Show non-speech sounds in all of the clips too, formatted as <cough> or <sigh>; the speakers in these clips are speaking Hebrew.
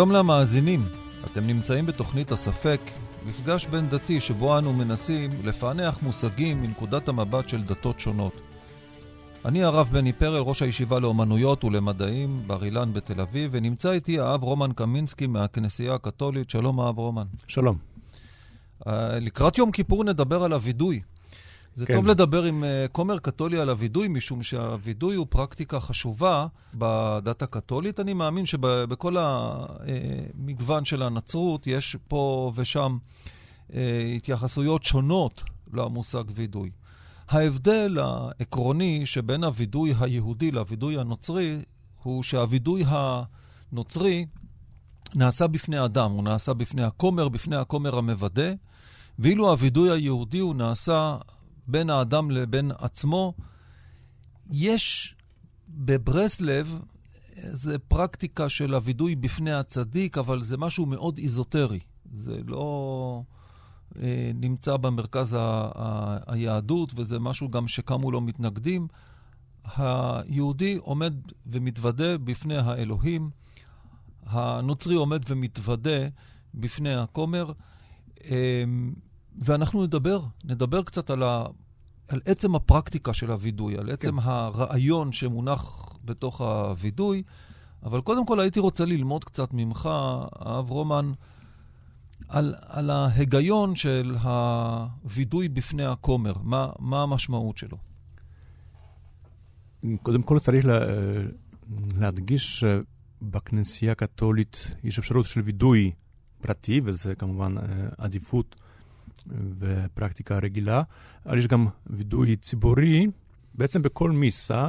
שלום למאזינים, אתם נמצאים בתוכנית הספק, מפגש בין דתי שבו אנו מנסים לפענח מושגים מנקודת המבט של דתות שונות. אני הרב בני פרל, ראש הישיבה לאומנויות ולמדעים, בר אילן בתל אביב, ונמצא איתי האב רומן קמינסקי מהכנסייה הקתולית. שלום האב רומן. שלום. Uh, לקראת יום כיפור נדבר על הווידוי. זה כן. טוב לדבר עם uh, כומר קתולי על הווידוי, משום שהווידוי הוא פרקטיקה חשובה בדת הקתולית. אני מאמין שבכל המגוון של הנצרות יש פה ושם uh, התייחסויות שונות למושג וידוי. ההבדל העקרוני שבין הווידוי היהודי לווידוי הנוצרי הוא שהווידוי הנוצרי נעשה בפני אדם, הוא נעשה בפני הכומר, בפני הכומר המוודא, ואילו הווידוי היהודי הוא נעשה בין האדם לבין עצמו. יש בברסלב איזו פרקטיקה של הווידוי בפני הצדיק, אבל זה משהו מאוד איזוטרי. זה לא אה, נמצא במרכז ה- ה- היהדות, וזה משהו גם שקמו לו מתנגדים. היהודי עומד ומתוודה בפני האלוהים, הנוצרי עומד ומתוודה בפני הכומר. אה, ואנחנו נדבר, נדבר קצת על, ה, על עצם הפרקטיקה של הווידוי, על עצם כן. הרעיון שמונח בתוך הווידוי, אבל קודם כל הייתי רוצה ללמוד קצת ממך, הרב רומן, על, על ההיגיון של הווידוי בפני הכומר, מה, מה המשמעות שלו? קודם כל צריך לה, להדגיש שבכנסייה הקתולית יש אפשרות של וידוי פרטי, וזה כמובן עדיפות ופרקטיקה רגילה, אבל יש גם וידוי ציבורי, בעצם בכל מיסה,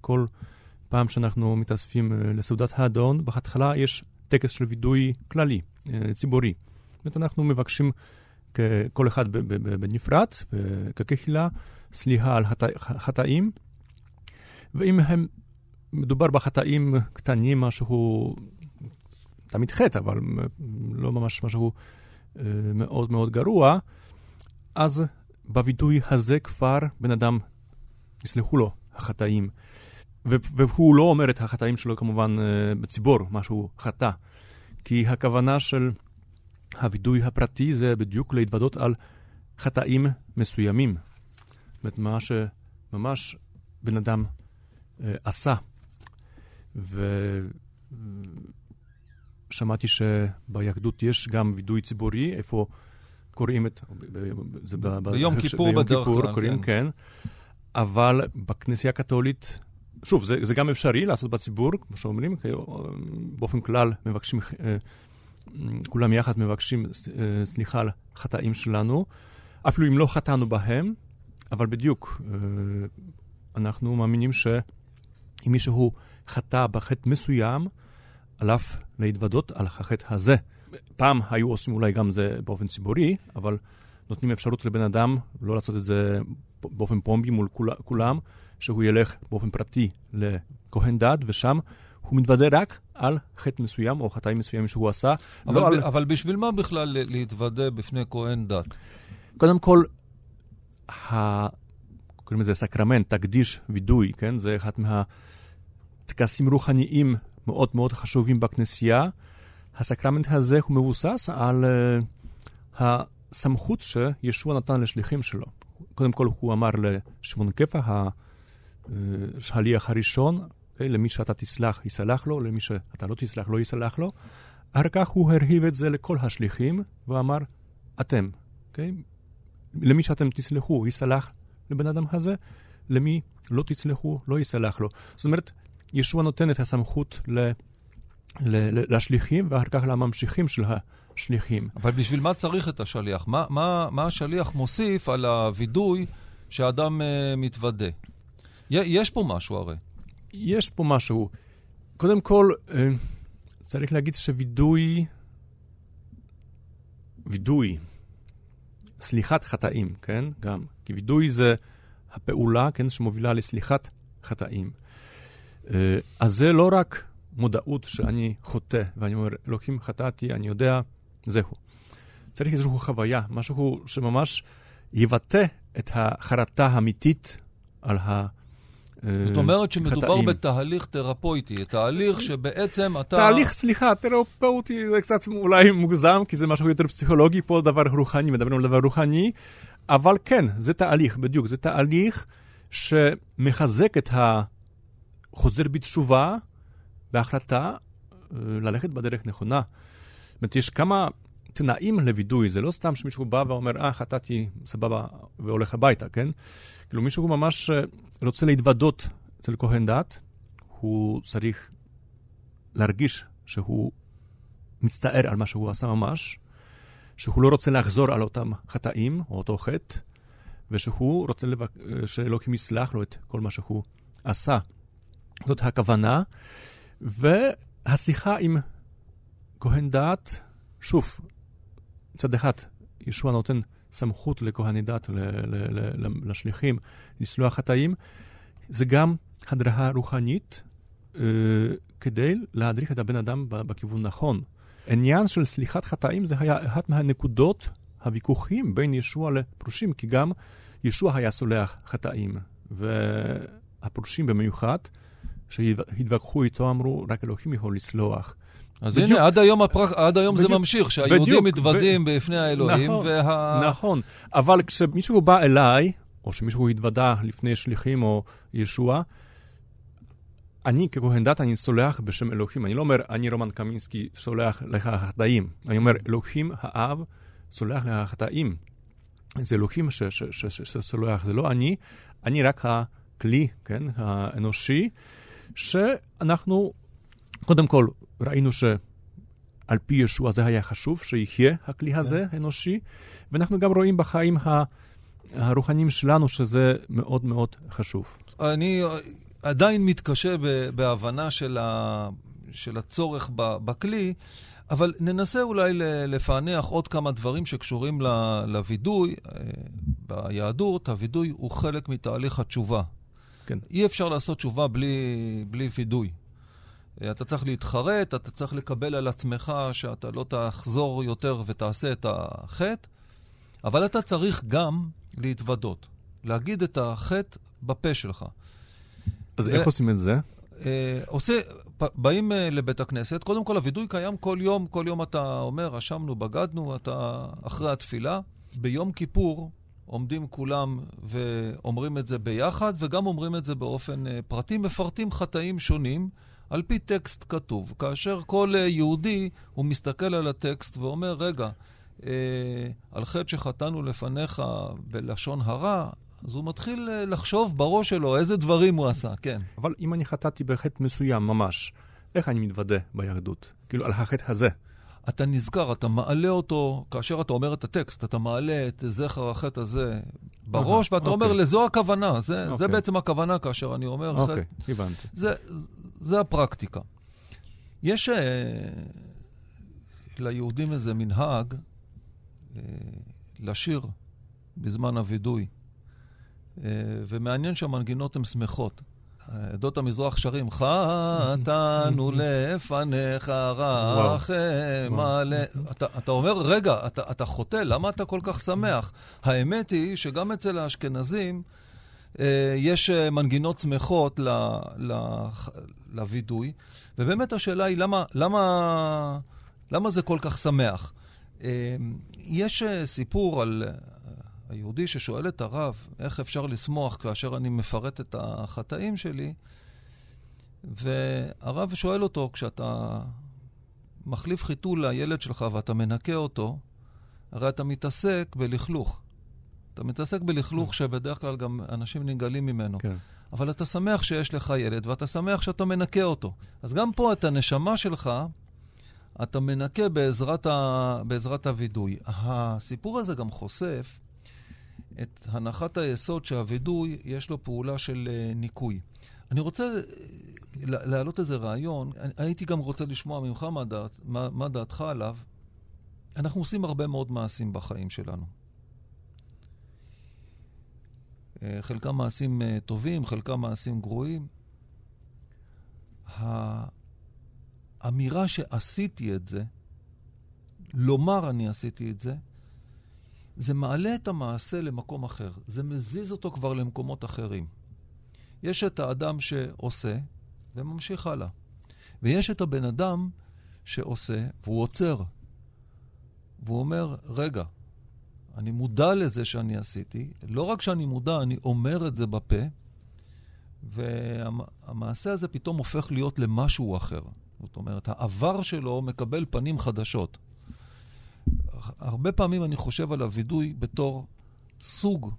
כל פעם שאנחנו מתאספים לסעודת האדון, בהתחלה יש טקס של וידוי כללי, ציבורי. זאת אומרת, אנחנו מבקשים כל אחד בנפרד, כקהילה, סליחה על חטאים, ואם הם, מדובר בחטאים קטנים, משהו, תמיד חטא, אבל לא ממש משהו מאוד מאוד גרוע, אז בווידוי הזה כבר בן אדם, יסלחו לו החטאים. והוא לא אומר את החטאים שלו כמובן בציבור, מה שהוא חטא. כי הכוונה של הווידוי הפרטי זה בדיוק להתוודות על חטאים מסוימים. זאת אומרת, מה שממש בן אדם אה, עשה. ושמעתי שביהדות יש גם וידוי ציבורי, איפה קוראים את... זה ב, ביום כיפור בדרך כלל, קוראים, כן. כן. אבל בכנסייה הקתולית, שוב, זה, זה גם אפשרי לעשות בציבור, כמו שאומרים, באופן כלל מבקשים אה, כולם יחד מבקשים אה, סליחה על חטאים שלנו, אפילו אם לא חטאנו בהם, אבל בדיוק, אה, אנחנו מאמינים שאם מישהו חטא בחטא מסוים, עליו להתוודות על החטא הזה. פעם היו עושים אולי גם זה באופן ציבורי, אבל נותנים אפשרות לבן אדם לא לעשות את זה באופן פומבי מול כולם, שהוא ילך באופן פרטי לכהן דת, ושם הוא מתוודה רק על חטא מסוים או חטאים מסוימים שהוא עשה. אבל, לא ב- על... אבל בשביל מה בכלל להתוודה בפני כהן דת? קודם כל, ה... קוראים לזה סקרמנט, תקדיש וידוי, כן? זה אחד מהטקסים רוחניים מאוד מאוד חשובים בכנסייה. הסקרמנט הזה הוא מבוסס על uh, הסמכות שישוע נתן לשליחים שלו. קודם כל הוא אמר לשמעון קפא, השליח הראשון, Okay, למי שאתה תסלח, יסלח לו, למי שאתה לא תסלח, לא יסלח לו. אחר כך הוא הרחיב את זה לכל השליחים, ואמר, אתם, okay? אוקיי? למי שאתם תסלחו, יסלח לבן אדם הזה, למי לא תצלחו, לא יסלח לו. זאת אומרת, ישוע נותן את הסמכות ל, ל, ל, לשליחים, ואחר כך לממשיכים של השליחים. אבל בשביל מה צריך את השליח? מה, מה, מה השליח מוסיף על הווידוי שאדם uh, מתוודה? יש פה משהו הרי. יש פה משהו. קודם כל, אה, צריך להגיד שווידוי, וידוי, סליחת חטאים, כן? גם. כי וידוי זה הפעולה, כן, שמובילה לסליחת חטאים. אה, אז זה לא רק מודעות שאני חוטא, ואני אומר, אלוהים חטאתי, אני יודע, זהו. צריך איזושהי חוויה, משהו שממש יבטא את החרטה האמיתית על ה... זאת אומרת שמדובר חטאים. בתהליך תרפויטי, תהליך שבעצם אתה... תהליך, סליחה, תרפויטי זה קצת אולי מוגזם, כי זה משהו יותר פסיכולוגי, פה דבר רוחני, מדברים על דבר רוחני, אבל כן, זה תהליך, בדיוק, זה תהליך שמחזק את החוזר בתשובה בהחלטה אה, ללכת בדרך נכונה. זאת אומרת, יש כמה תנאים לווידוי, זה לא סתם שמישהו בא ואומר, אה, חטאתי, סבבה, והולך הביתה, כן? כאילו מישהו ממש אה, רוצה להתוודות אצל כהן דת, הוא צריך להרגיש שהוא מצטער על מה שהוא עשה ממש, שהוא לא רוצה לחזור על אותם חטאים או אותו חטא, ושהוא רוצה לבק... שאלוהים יסלח לו את כל מה שהוא עשה. זאת הכוונה. והשיחה עם כהן דת, שוב, מצד אחד, ישוע נותן סמכות לכהני דת, לשליחים, לסלוח חטאים, זה גם הדרכה רוחנית אה, כדי להדריך את הבן אדם בכיוון נכון. עניין של סליחת חטאים זה היה אחת מהנקודות הוויכוחים בין ישוע לפרושים, כי גם ישוע היה סולח חטאים, והפרושים במיוחד, שהתווכחו איתו, אמרו, רק אלוהים יכול לסלוח. אז בדיוק, הנה, עד היום, הפרק, עד היום בדיוק, זה ממשיך, שהיהודים מתוודים ו... בפני האלוהים, נכון, וה... נכון, אבל כשמישהו בא אליי, או שמישהו התוודה לפני שליחים או ישוע, אני ככהן דת, אני סולח בשם אלוהים. אני לא אומר, אני רומן קמינסקי סולח לך החטאים. אני אומר, אלוהים האב סולח לך החטאים. זה אלוהים שסולח, זה לא אני, אני רק הכלי, כן, האנושי, שאנחנו, קודם כל, ראינו שעל פי ישוע זה היה חשוב, שיחיה הכלי הזה, כן. אנושי, ואנחנו גם רואים בחיים הרוחניים שלנו שזה מאוד מאוד חשוב. אני עדיין מתקשה בהבנה של, ה, של הצורך בכלי, אבל ננסה אולי לפענח עוד כמה דברים שקשורים לווידוי. אה, ביהדות, הווידוי הוא חלק מתהליך התשובה. כן. אי אפשר לעשות תשובה בלי, בלי וידוי. אתה צריך להתחרט, אתה צריך לקבל על עצמך שאתה לא תחזור יותר ותעשה את החטא, אבל אתה צריך גם להתוודות, להגיד את החטא בפה שלך. אז איך עושים את זה? אה, עושה, באים אה, לבית הכנסת, קודם כל הווידוי קיים כל יום, כל יום אתה אומר, רשמנו, בגדנו, אתה אחרי התפילה. ביום כיפור עומדים כולם ואומרים את זה ביחד, וגם אומרים את זה באופן פרטי, מפרטים חטאים שונים. על פי טקסט כתוב. כאשר כל אה, יהודי, הוא מסתכל על הטקסט ואומר, רגע, אה, על חטא שחטאנו לפניך בלשון הרע, אז הוא מתחיל אה, לחשוב בראש שלו איזה דברים הוא עשה, כן. אבל אם אני חטאתי בחטא מסוים ממש, איך אני מתוודה ביהדות? כאילו, על החטא הזה. אתה נזכר, אתה מעלה אותו, כאשר אתה אומר את הטקסט, אתה מעלה את זכר החטא הזה בראש, ואתה אוקיי. אומר, לזו הכוונה. זה, אוקיי. זה בעצם הכוונה כאשר אני אומר אוקיי, חטא. הבנתי. זה, זה הפרקטיקה. יש uh, ליהודים איזה מנהג uh, לשיר בזמן הווידוי, uh, ומעניין שהמנגינות הן שמחות. עדות המזרח שרים, חטאנו <laughs> לפניך רחם עלי... אתה, אתה אומר, רגע, אתה, אתה חוטא, למה אתה כל כך שמח? האמת היא שגם אצל האשכנזים אה, יש אה, מנגינות שמחות ל, ל, לווידוי, ובאמת השאלה היא, למה, למה, למה זה כל כך שמח? אה, יש סיפור על היהודי ששואל את הרב, איך אפשר לשמוח כאשר אני מפרט את החטאים שלי, והרב שואל אותו, כשאתה מחליף חיתול לילד שלך ואתה מנקה אותו, הרי אתה מתעסק בלכלוך. אתה מתעסק בלכלוך כן. שבדרך כלל גם אנשים נגלים ממנו. כן. אבל אתה שמח שיש לך ילד, ואתה שמח שאתה מנקה אותו. אז גם פה את הנשמה שלך, אתה מנקה בעזרת, ה... בעזרת הווידוי. הסיפור הזה גם חושף את הנחת היסוד שהווידוי, יש לו פעולה של uh, ניקוי. אני רוצה להעלות איזה רעיון, הייתי גם רוצה לשמוע ממך מה, דעת, מה, מה דעתך עליו. אנחנו עושים הרבה מאוד מעשים בחיים שלנו. אה, חלקם מעשים אה, טובים, חלקם מעשים גרועים. האמירה שעשיתי את זה, לומר אני עשיתי את זה, זה מעלה את המעשה למקום אחר. זה מזיז אותו כבר למקומות אחרים. יש את האדם שעושה וממשיך הלאה. ויש את הבן אדם שעושה והוא עוצר. והוא אומר, רגע, אני מודע לזה שאני עשיתי, לא רק שאני מודע, אני אומר את זה בפה, והמעשה הזה פתאום הופך להיות למשהו אחר. זאת אומרת, העבר שלו מקבל פנים חדשות. הרבה פעמים אני חושב על הווידוי בתור סוג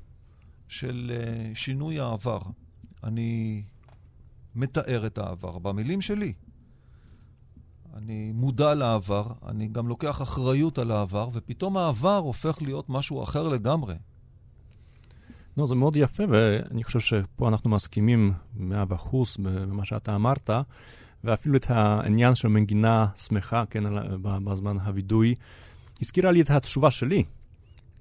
של uh, שינוי העבר. אני מתאר את העבר במילים שלי. אני מודע לעבר, אני גם לוקח אחריות על העבר, ופתאום העבר הופך להיות משהו אחר לגמרי. לא, זה מאוד יפה, ואני חושב שפה אנחנו מסכימים מאה אחוז במה שאתה אמרת, ואפילו את העניין של מנגינה שמחה, כן, בזמן הווידוי, הזכירה לי את התשובה שלי.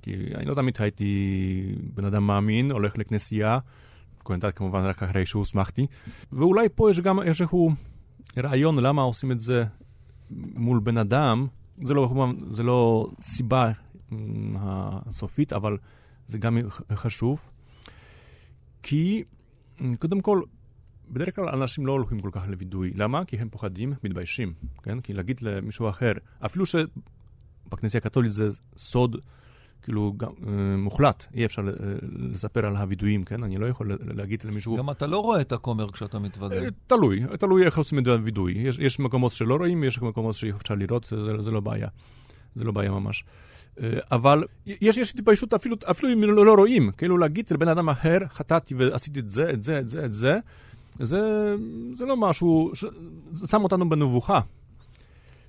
כי אני לא תמיד הייתי בן אדם מאמין, הולך לכנסייה, קוונטט כמובן רק אחרי שהוסמכתי, ואולי פה יש גם איזשהו רעיון למה עושים את זה מול בן אדם, זה לא, זה לא סיבה הסופית, אבל זה גם חשוב. כי, קודם כל, בדרך כלל אנשים לא הולכים כל כך לווידוי. למה? כי הם פוחדים, מתביישים, כן? כי להגיד למישהו אחר, אפילו שבכנסייה הקתולית זה סוד כאילו גם, אה, מוחלט, אי אפשר לספר על הווידויים, כן? אני לא יכול להגיד למישהו... גם אתה לא רואה את הכומר כשאתה מתוודה. אה, תלוי, תלוי איך עושים את הווידוי. יש, יש מקומות שלא רואים, יש מקומות שאפשר לראות, זה, זה לא בעיה. זה לא בעיה ממש. אה, אבל יש, יש התביישות אפילו, אפילו אם לא, לא רואים, כאילו להגיד לבן אדם אחר, חטאתי ועשיתי את זה, את זה, את זה, את זה, זה, זה לא משהו, ש... זה שם אותנו בנבוכה.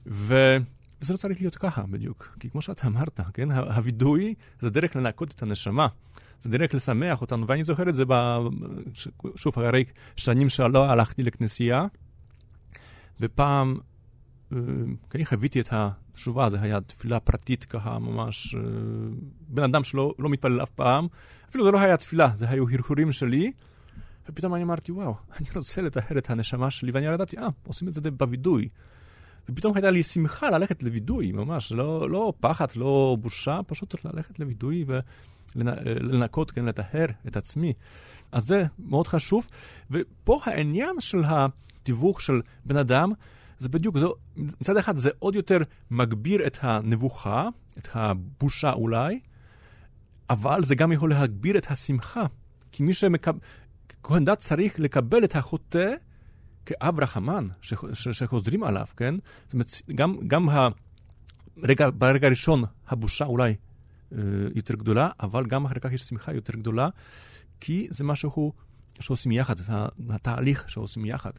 ו... וזה לא צריך להיות ככה בדיוק. כי כמו שאתה אמרת, כן, הווידוי זה דרך לנקות את הנשמה. זה דרך לשמח אותנו, ואני זוכר את זה, ב... שוב, אחרי שנים שלא הלכתי לכנסייה, ופעם, כן, חוויתי את התשובה, זה היה תפילה פרטית ככה, ממש, אה, בן אדם שלא לא מתפלל אף פעם, אפילו זה לא היה תפילה, זה היו הרהורים שלי, ופתאום אני אמרתי, וואו, אני רוצה לטהר את הנשמה שלי, ואני ידעתי, אה, עושים את זה בווידוי. ופתאום הייתה לי שמחה ללכת לווידוי, ממש, לא, לא פחד, לא בושה, פשוט ללכת לווידוי ולנקות, כן, לטהר את עצמי. אז זה מאוד חשוב, ופה העניין של התיווך של בן אדם, זה בדיוק, זה, מצד אחד זה עוד יותר מגביר את הנבוכה, את הבושה אולי, אבל זה גם יכול להגביר את השמחה. כי מי שמקבל, כהן דת צריך לקבל את החוטא כאב רחמן ש, ש, שחוזרים עליו, כן? זאת אומרת, גם, גם הרגע, ברגע הראשון הבושה אולי אה, יותר גדולה, אבל גם אחר כך יש שמחה יותר גדולה, כי זה משהו שעושים יחד, התהליך שעושים יחד.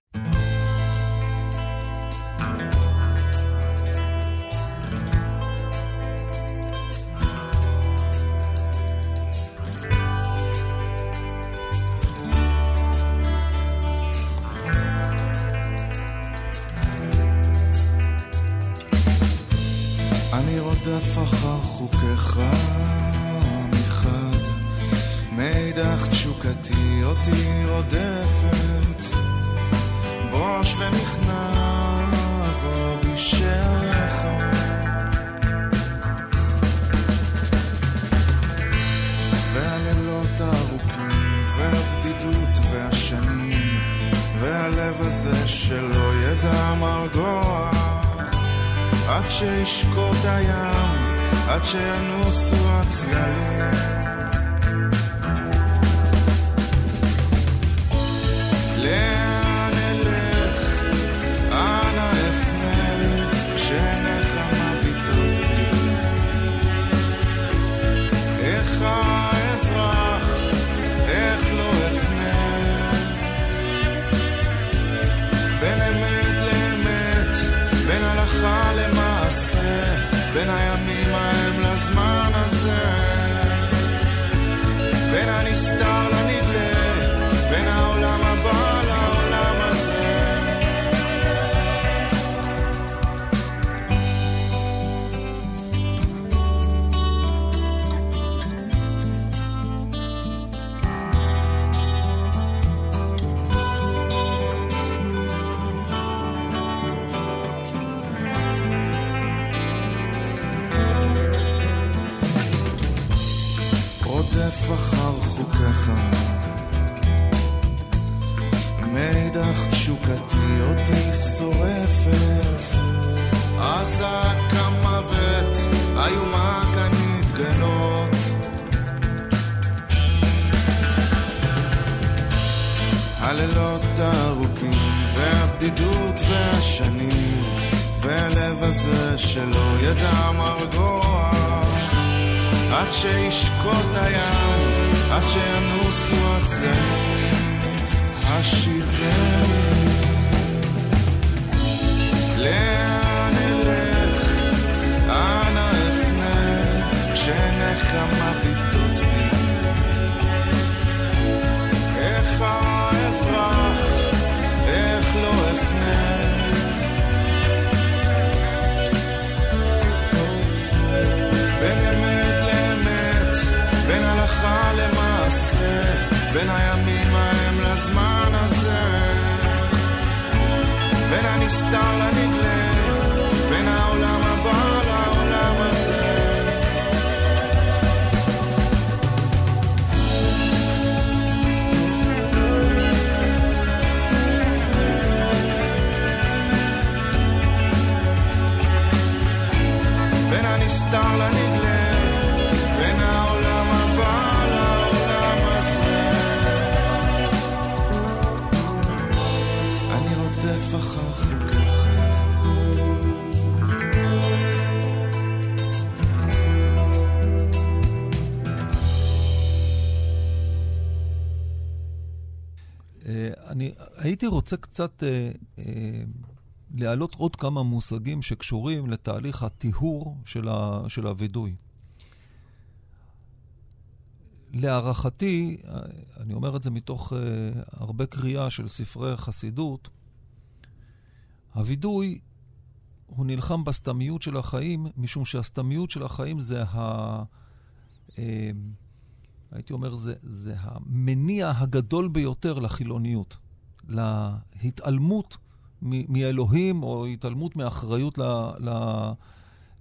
רודף אחר חוקיך מחד, מאידך תשוקתי אותי רודפת, בוש ומכנע עבור בשעריך. והלילות הארוכים, והבדידות והשנים, והלב הזה שלא ידע מרגוע עד שישקוט הים, עד שינוסו הצללים. חוקיך. מאידך תשוקתי אותי שורפת, אזעקה מוות, איומה כאן מתגלות. הלילות הארוכים והבדידות והשנים והלב הזה שלא ידע מרגוע עד שישקוט הים, עד שינוסו הצדדים השיבני לאן אלך, אנה אפנה, כשנחמה ביטות בין הנסתר לנגלה, בין אני הייתי רוצה קצת אה, אה, להעלות עוד כמה מושגים שקשורים לתהליך הטיהור של, ה, של הווידוי. להערכתי, אה, אני אומר את זה מתוך אה, הרבה קריאה של ספרי חסידות, הווידוי הוא נלחם בסתמיות של החיים, משום שהסתמיות של החיים זה ה... אה, הייתי אומר, זה, זה המניע הגדול ביותר לחילוניות, להתעלמות מ- מאלוהים או התעלמות מאחריות ל, ל,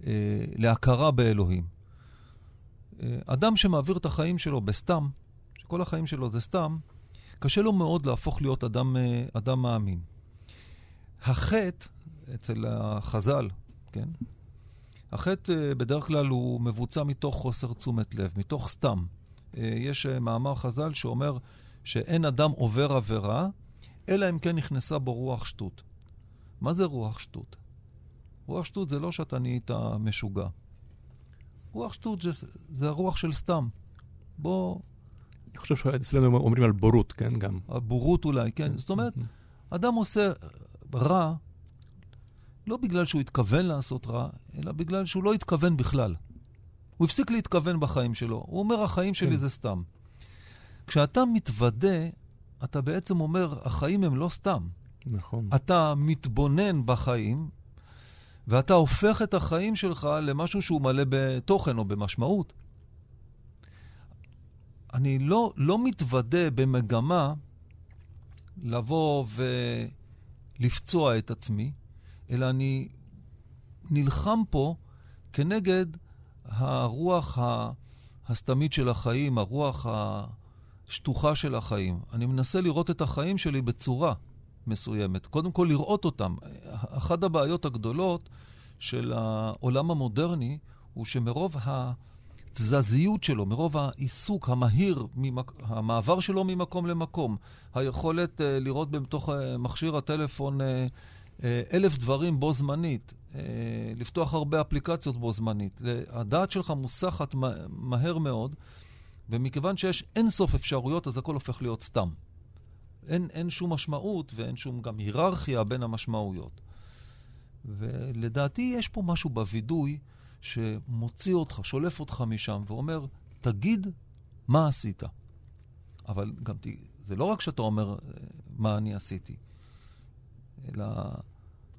אה, להכרה באלוהים. אה, אדם שמעביר את החיים שלו בסתם, שכל החיים שלו זה סתם, קשה לו מאוד להפוך להיות אדם, אה, אדם מאמין. החטא אצל החז"ל, כן? החטא בדרך כלל הוא מבוצע מתוך חוסר תשומת לב, מתוך סתם. יש מאמר חז"ל שאומר שאין אדם עובר עבירה, אלא אם כן נכנסה בו רוח שטות. מה זה רוח שטות? רוח שטות זה לא שאתה נהיית משוגע. רוח שטות זה, זה הרוח של סתם. בוא, אני חושב שאצלנו אומרים על בורות, כן, גם. הבורות אולי, כן? זאת אומרת, אדם עושה רע לא בגלל שהוא התכוון לעשות רע, אלא בגלל שהוא לא התכוון בכלל. הוא הפסיק להתכוון בחיים שלו. הוא אומר, החיים שלי כן. זה סתם. כשאתה מתוודה, אתה בעצם אומר, החיים הם לא סתם. נכון. אתה מתבונן בחיים, ואתה הופך את החיים שלך למשהו שהוא מלא בתוכן או במשמעות. אני לא, לא מתוודה במגמה לבוא ולפצוע את עצמי, אלא אני נלחם פה כנגד הרוח ה- הסתמית של החיים, הרוח השטוחה של החיים. אני מנסה לראות את החיים שלי בצורה מסוימת. קודם כל לראות אותם. אחת הבעיות הגדולות של העולם המודרני הוא שמרוב התזזיות שלו, מרוב העיסוק המהיר, ממק... המעבר שלו ממקום למקום, היכולת uh, לראות בתוך uh, מכשיר הטלפון uh, uh, אלף דברים בו זמנית, uh, לפתוח הרבה אפליקציות בו זמנית. הדעת שלך מוסחת מה... מהר מאוד, ומכיוון שיש אין סוף אפשרויות, אז הכל הופך להיות סתם. אין, אין שום משמעות ואין שום גם היררכיה בין המשמעויות. ולדעתי יש פה משהו בווידוי שמוציא אותך, שולף אותך משם ואומר, תגיד מה עשית. אבל גם ת... זה לא רק שאתה אומר אה, מה אני עשיתי, אלא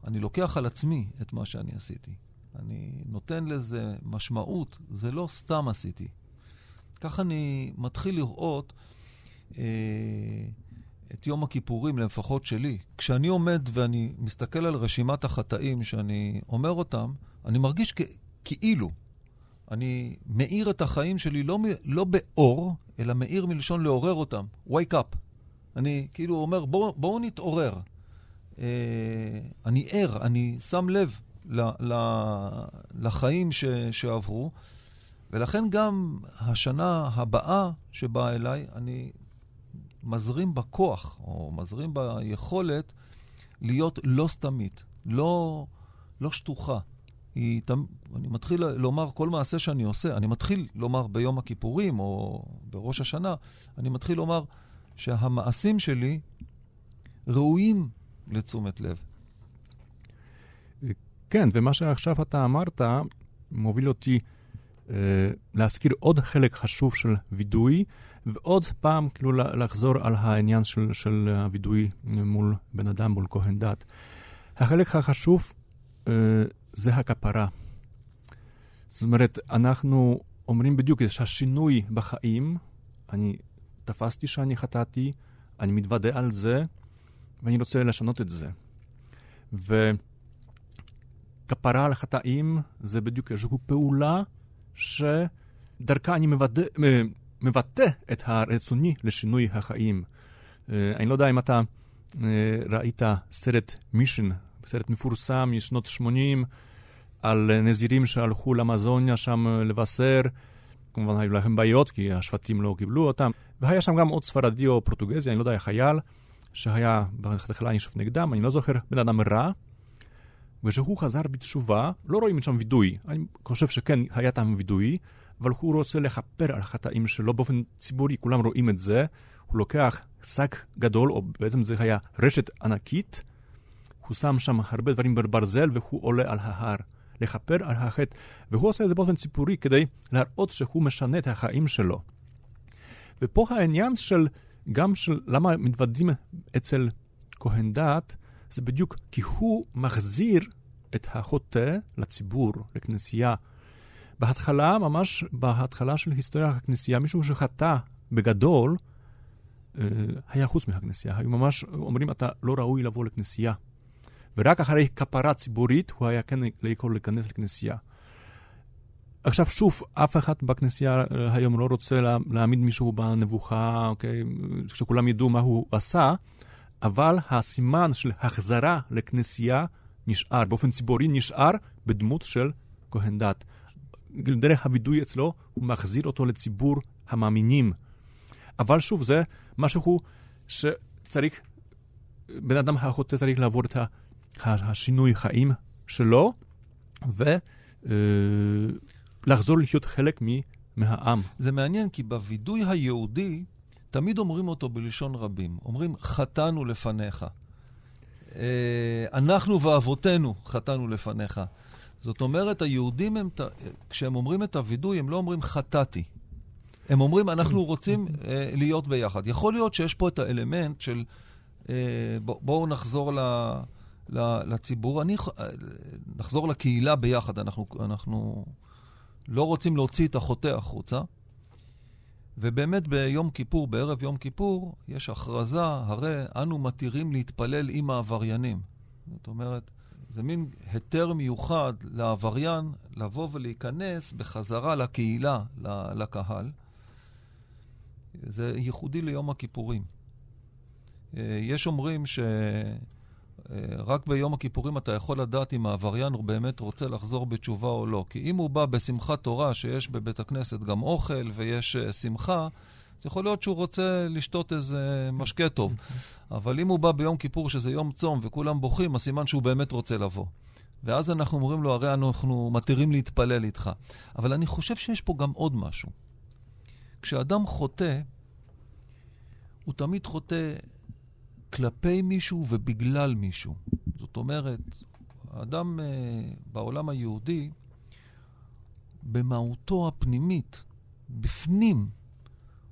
אני לוקח על עצמי את מה שאני עשיתי. אני נותן לזה משמעות, זה לא סתם עשיתי. כך אני מתחיל לראות אה, את יום הכיפורים, לפחות שלי. כשאני עומד ואני מסתכל על רשימת החטאים שאני אומר אותם, אני מרגיש כ- כאילו. אני מאיר את החיים שלי לא, לא באור, אלא מאיר מלשון לעורר אותם. wake up. אני כאילו אומר, בואו בוא נתעורר. אה, אני ער, אני שם לב ל, ל, לחיים ש, שעברו, ולכן גם השנה הבאה שבאה אליי, אני מזרים בכוח, או מזרים ביכולת להיות לא סתמית, לא, לא שטוחה. היא, אני מתחיל לומר כל מעשה שאני עושה, אני מתחיל לומר ביום הכיפורים או בראש השנה, אני מתחיל לומר שהמעשים שלי ראויים לתשומת לב. כן, ומה שעכשיו אתה אמרת מוביל אותי להזכיר עוד חלק חשוב של וידוי, ועוד פעם כאילו לחזור על העניין של, של הווידוי מול בן אדם, מול כהן דת. החלק החשוב אה, זה הכפרה. זאת אומרת, אנחנו אומרים בדיוק שהשינוי בחיים, אני תפסתי שאני חטאתי, אני מתוודה על זה, ואני רוצה לשנות את זה. וכפרה על חטאים זה בדיוק איזושהי פעולה שדרכה אני מבטא, מבטא את הרצוני לשינוי החיים. אה, אני לא יודע אם אתה אה, ראית סרט מישן, סרט מפורסם משנות 80, על נזירים שהלכו למזוניה שם לבשר. כמובן היו להם בעיות, כי השבטים לא קיבלו אותם. והיה שם גם עוד ספרדי או פורטוגזי, אני לא יודע, חייל, שהיה בהתחלה נשאף נגדם, אני לא זוכר, בן אדם רע, וכשהוא חזר בתשובה, לא רואים שם וידוי. אני חושב שכן, היה טעם וידוי, אבל הוא רוצה לכפר על החטאים שלו באופן ציבורי, כולם רואים את זה. הוא לוקח שק גדול, או בעצם זה היה רשת ענקית, הוא שם שם הרבה דברים בברזל והוא עולה על ההר. לכפר על החטא, והוא עושה את זה באופן ציבורי כדי להראות שהוא משנה את החיים שלו. ופה העניין של, גם של למה מתוודים אצל כהן דת, זה בדיוק כי הוא מחזיר את החוטא לציבור, לכנסייה. בהתחלה, ממש בהתחלה של היסטוריה הכנסייה, מישהו שחטא בגדול, אה, היה חוץ מהכנסייה. היו ממש אומרים, אתה לא ראוי לבוא לכנסייה. ורק אחרי כפרה ציבורית הוא היה כן יכול להיכנס לכנסייה. עכשיו שוב, אף אחד בכנסייה אה, היום לא רוצה להעמיד מישהו בנבוכה, אוקיי, שכולם ידעו מה הוא עשה, אבל הסימן של החזרה לכנסייה נשאר, באופן ציבורי נשאר בדמות של כהן דת. דרך הווידוי אצלו, הוא מחזיר אותו לציבור המאמינים. אבל שוב, זה משהו שצריך, בן אדם החוטא צריך לעבור את. השינוי חיים שלו, ולחזור להיות חלק מהעם. זה מעניין, כי בווידוי היהודי, תמיד אומרים אותו בלשון רבים. אומרים, חטאנו לפניך. אה, אנחנו ואבותינו חטאנו לפניך. זאת אומרת, היהודים, הם, כשהם אומרים את הווידוי, הם לא אומרים חטאתי. הם אומרים, אנחנו רוצים אה, להיות ביחד. יכול להיות שיש פה את האלמנט של, אה, בואו נחזור ל... לציבור. אני, נחזור לקהילה ביחד, אנחנו, אנחנו לא רוצים להוציא את החוטא החוצה. ובאמת ביום כיפור, בערב יום כיפור, יש הכרזה, הרי אנו מתירים להתפלל עם העבריינים. זאת אומרת, זה מין היתר מיוחד לעבריין לבוא ולהיכנס בחזרה לקהילה, לקהל. זה ייחודי ליום הכיפורים. אה, יש אומרים ש... אה, רק ביום הכיפורים אתה יכול לדעת אם העבריין הוא באמת רוצה לחזור בתשובה או לא. כי אם הוא בא בשמחת תורה, שיש בבית הכנסת גם אוכל ויש uh, שמחה, אז יכול להיות שהוא רוצה לשתות איזה משקה טוב. אבל אם הוא בא ביום כיפור, שזה יום צום, וכולם בוכים, אז סימן שהוא באמת רוצה לבוא. ואז אנחנו אומרים לו, הרי אנחנו מתירים להתפלל איתך. אבל אני חושב שיש פה גם עוד משהו. כשאדם חוטא, הוא תמיד חוטא כלפי מישהו ובגלל מישהו. זאת אומרת, האדם uh, בעולם היהודי, במהותו הפנימית, בפנים,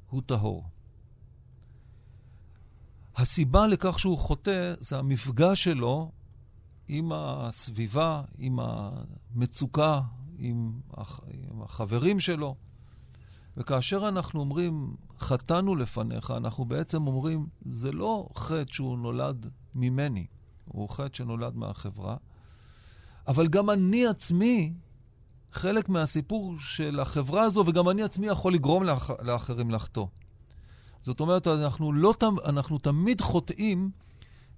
הוא טהור. הסיבה לכך שהוא חוטא זה המפגש שלו עם הסביבה, עם המצוקה, עם, הח... עם החברים שלו. וכאשר אנחנו אומרים, חטאנו לפניך, אנחנו בעצם אומרים, זה לא חטא שהוא נולד ממני, הוא חטא שנולד מהחברה, אבל גם אני עצמי חלק מהסיפור של החברה הזו, וגם אני עצמי יכול לגרום לאח, לאחרים לחטוא. זאת אומרת, אנחנו, לא, אנחנו תמיד חוטאים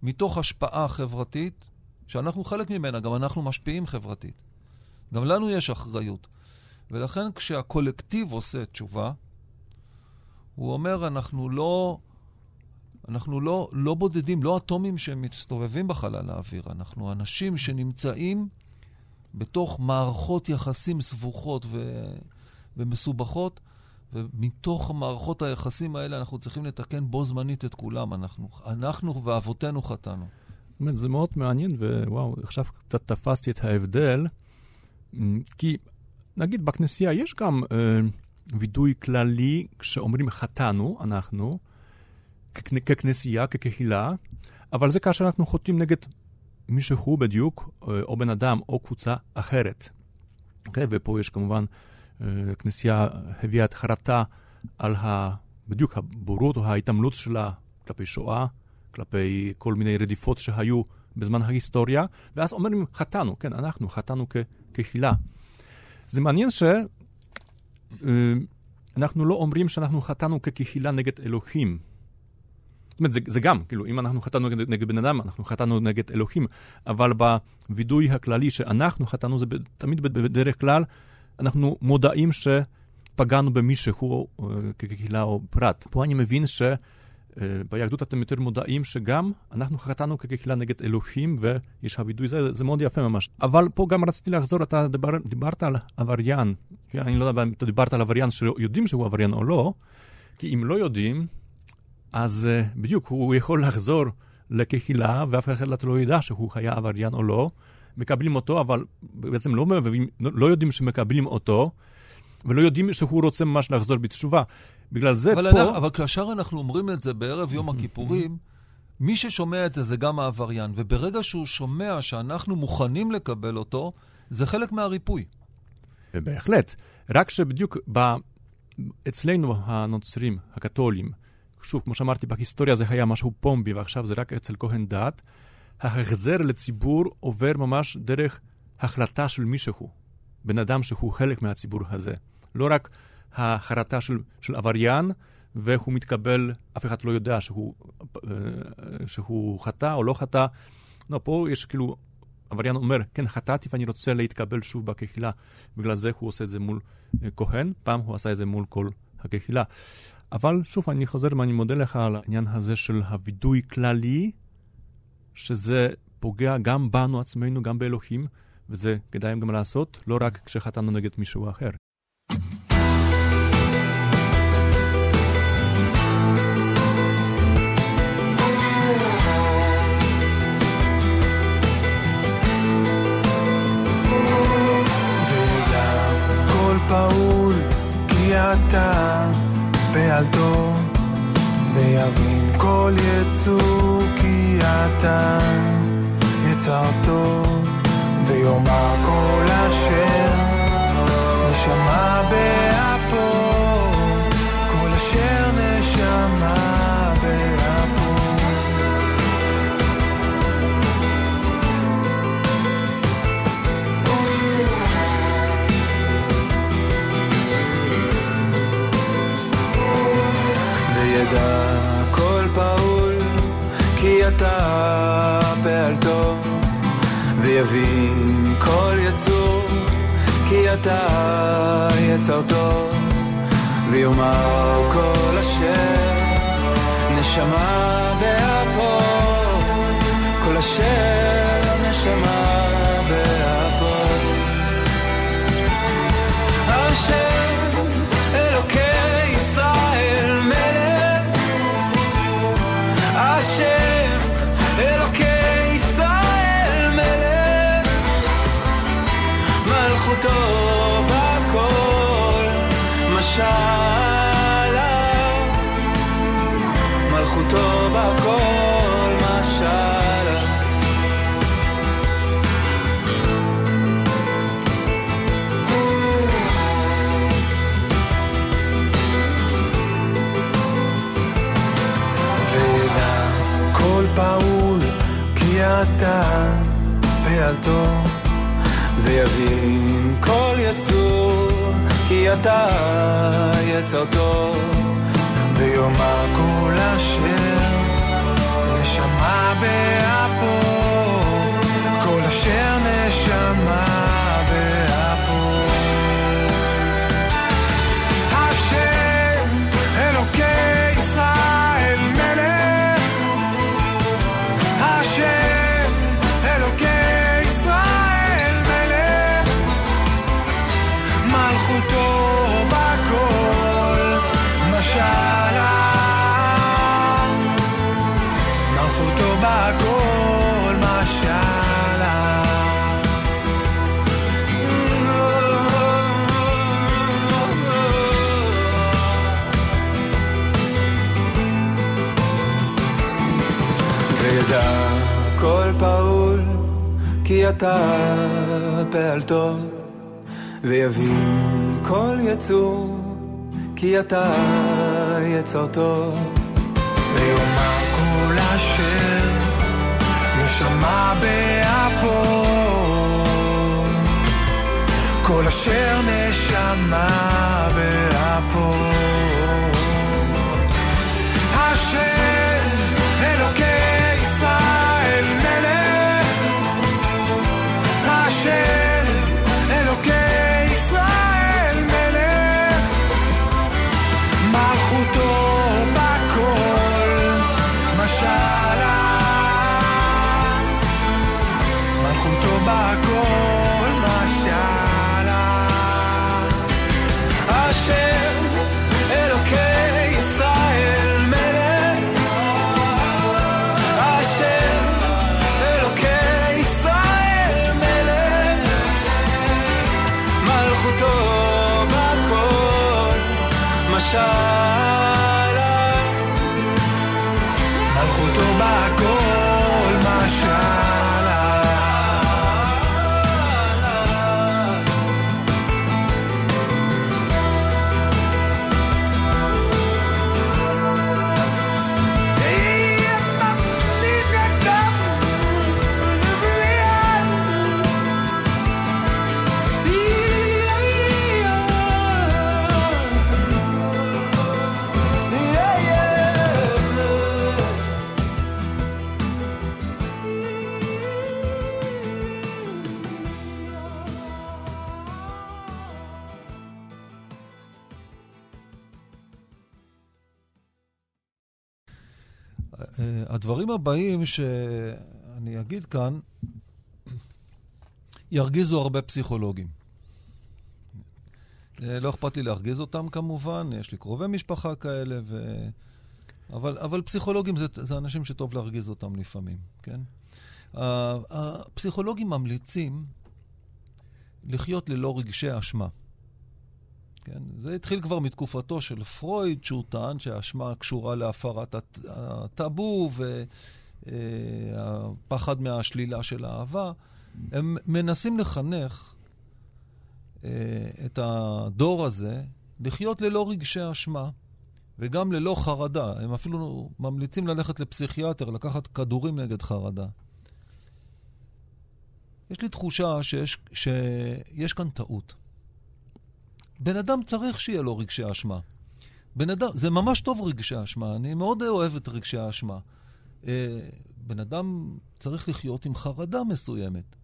מתוך השפעה חברתית, שאנחנו חלק ממנה, גם אנחנו משפיעים חברתית. גם לנו יש אחריות. ולכן כשהקולקטיב עושה תשובה, הוא אומר, אנחנו לא, אנחנו לא, לא בודדים, לא אטומים שמסתובבים בחלל האוויר, אנחנו אנשים שנמצאים בתוך מערכות יחסים סבוכות ו... ומסובכות, ומתוך מערכות היחסים האלה אנחנו צריכים לתקן בו זמנית את כולם. אנחנו, אנחנו ואבותינו חטאנו. באמת, זה מאוד מעניין, ווואו, עכשיו קצת תפסתי את ההבדל, כי נגיד בכנסייה יש גם אה, וידוי כללי כשאומרים חטאנו, אנחנו, ככנסייה, כקהילה, אבל זה כאשר אנחנו חוטאים נגד מישהו בדיוק, אה, או בן אדם, או קבוצה אחרת. Okay, אוקיי? ופה יש כמובן, אה, הביאה את חרטה על ה, בדיוק הבורות או ההתעמלות שלה כלפי שואה, כלפי כל מיני רדיפות שהיו בזמן ההיסטוריה, ואז אומרים, חטאנו, כן, אנחנו חטאנו כקהילה. זה מעניין שאנחנו אה, לא אומרים שאנחנו חטאנו כקהילה נגד אלוהים. זאת אומרת, זה, זה גם, כאילו, אם אנחנו חטאנו נגד, נגד בן אדם, אנחנו חטאנו נגד אלוהים, אבל בווידוי הכללי שאנחנו חטאנו, זה תמיד בדרך כלל, אנחנו מודעים שפגענו במישהו אה, כקהילה או פרט. פה אני מבין ש... ביהדות אתם יותר מודעים שגם אנחנו חטאנו כקהילה נגד אלוהים, ויש הווידוי, זה, זה מאוד יפה ממש. אבל פה גם רציתי לחזור, אתה דבר, דיברת על עבריין, כן, אני לא יודע אם אתה דיברת על עבריין שיודעים שהוא עבריין או לא, כי אם לא יודעים, אז uh, בדיוק, הוא יכול לחזור לקהילה, ואף אחד לא ידע שהוא היה עבריין או לא. מקבלים אותו, אבל בעצם לא, מבין, לא יודעים שמקבלים אותו, ולא יודעים שהוא רוצה ממש לחזור בתשובה. בגלל זה אבל פה... אנחנו, אבל כאשר אנחנו אומרים את זה בערב יום הכיפורים, מי ששומע את זה זה גם העבריין, וברגע שהוא שומע שאנחנו מוכנים לקבל אותו, זה חלק מהריפוי. בהחלט. רק שבדיוק ב... אצלנו הנוצרים, הקתולים, שוב, כמו שאמרתי, בהיסטוריה זה היה משהו פומבי, ועכשיו זה רק אצל כהן דת, ההחזר לציבור עובר ממש דרך החלטה של מישהו, בן אדם שהוא חלק מהציבור הזה. לא רק החרטה של, של עבריין, והוא מתקבל, אף אחד לא יודע שהוא, אה, שהוא חטא או לא חטא. לא, פה יש כאילו, עבריין אומר, כן, חטאתי ואני רוצה להתקבל שוב בקהילה. בגלל זה הוא עושה את זה מול אה, כהן, פעם הוא עשה את זה מול כל הקהילה. אבל שוב, אני חוזר ואני מודה לך על העניין הזה של הווידוי כללי, שזה פוגע גם בנו עצמנו, גם באלוהים, וזה כדאי גם לעשות, לא רק כשחטאנו נגד מישהו אחר. פעול כי אתה פעלתו ויבין כל יצור כי אתה יצרתו ויאמר כל אשר נשמה באפו אתה יצרתו ויאמר כל אשר נשמה באפו כל אשר נשמה באפו השם פעלתו ויבין כל יצור, כי אתה יצרתו, ויאמר כל אשר נשמה באפו, כל אשר אתה פעלתו ויבין כל יצור כי אתה יצרתו ויאמר כל אשר נשמה באפו כל אשר נשמה באפו השם הבאים שאני אגיד כאן ירגיזו הרבה פסיכולוגים. אה, לא אכפת לי להרגיז אותם כמובן, יש לי קרובי משפחה כאלה, ו... אבל, אבל פסיכולוגים זה, זה אנשים שטוב להרגיז אותם לפעמים, כן? הפסיכולוגים ממליצים לחיות ללא רגשי אשמה. כן? זה התחיל כבר מתקופתו של פרויד, שהוא טען שהאשמה קשורה להפרת הט- הטאבו והפחד מהשלילה של האהבה. הם מנסים לחנך אה, את הדור הזה לחיות ללא רגשי אשמה וגם ללא חרדה. הם אפילו ממליצים ללכת לפסיכיאטר, לקחת כדורים נגד חרדה. יש לי תחושה שיש, שיש כאן טעות. בן אדם צריך שיהיה לו רגשי אשמה. בן אדם, זה ממש טוב רגשי אשמה, אני מאוד אוהב את רגשי האשמה. אה, בן אדם צריך לחיות עם חרדה מסוימת.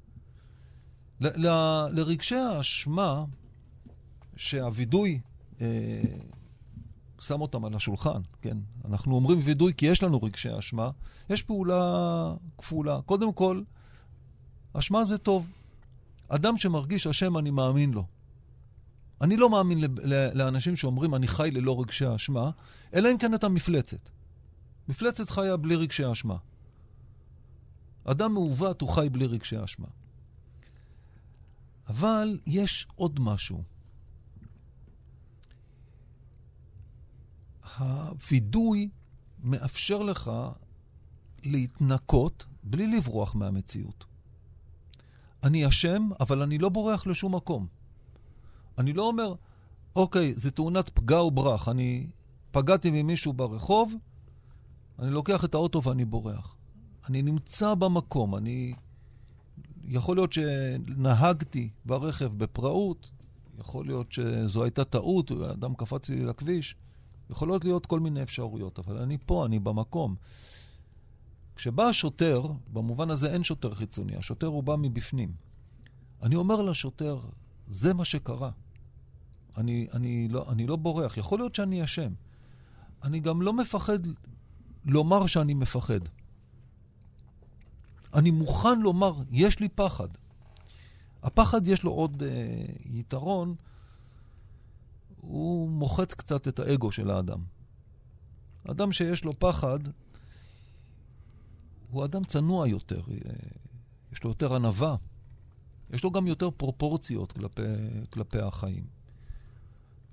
ל- ל- לרגשי האשמה, שהווידוי אה, שם אותם על השולחן, כן? אנחנו אומרים וידוי כי יש לנו רגשי אשמה, יש פעולה כפולה. קודם כל, אשמה זה טוב. אדם שמרגיש אשם, אני מאמין לו. אני לא מאמין לאנשים שאומרים, אני חי ללא רגשי אשמה, אלא אם כן אתה מפלצת. מפלצת חיה בלי רגשי אשמה. אדם מעוות הוא חי בלי רגשי אשמה. אבל יש עוד משהו. הווידוי מאפשר לך להתנקות בלי לברוח מהמציאות. אני אשם, אבל אני לא בורח לשום מקום. אני לא אומר, אוקיי, זה תאונת פגע וברח, אני פגעתי ממישהו ברחוב, אני לוקח את האוטו ואני בורח. אני נמצא במקום, אני יכול להיות שנהגתי ברכב בפראות, יכול להיות שזו הייתה טעות, אדם קפץ לי לכביש, יכולות להיות כל מיני אפשרויות, אבל אני פה, אני במקום. כשבא השוטר, במובן הזה אין שוטר חיצוני, השוטר הוא בא מבפנים. אני אומר לשוטר, זה מה שקרה. אני, אני, לא, אני לא בורח, יכול להיות שאני אשם. אני גם לא מפחד לומר שאני מפחד. אני מוכן לומר, יש לי פחד. הפחד יש לו עוד אה, יתרון, הוא מוחץ קצת את האגו של האדם. אדם שיש לו פחד, הוא אדם צנוע יותר, אה, יש לו יותר ענווה, יש לו גם יותר פרופורציות כלפי, כלפי החיים.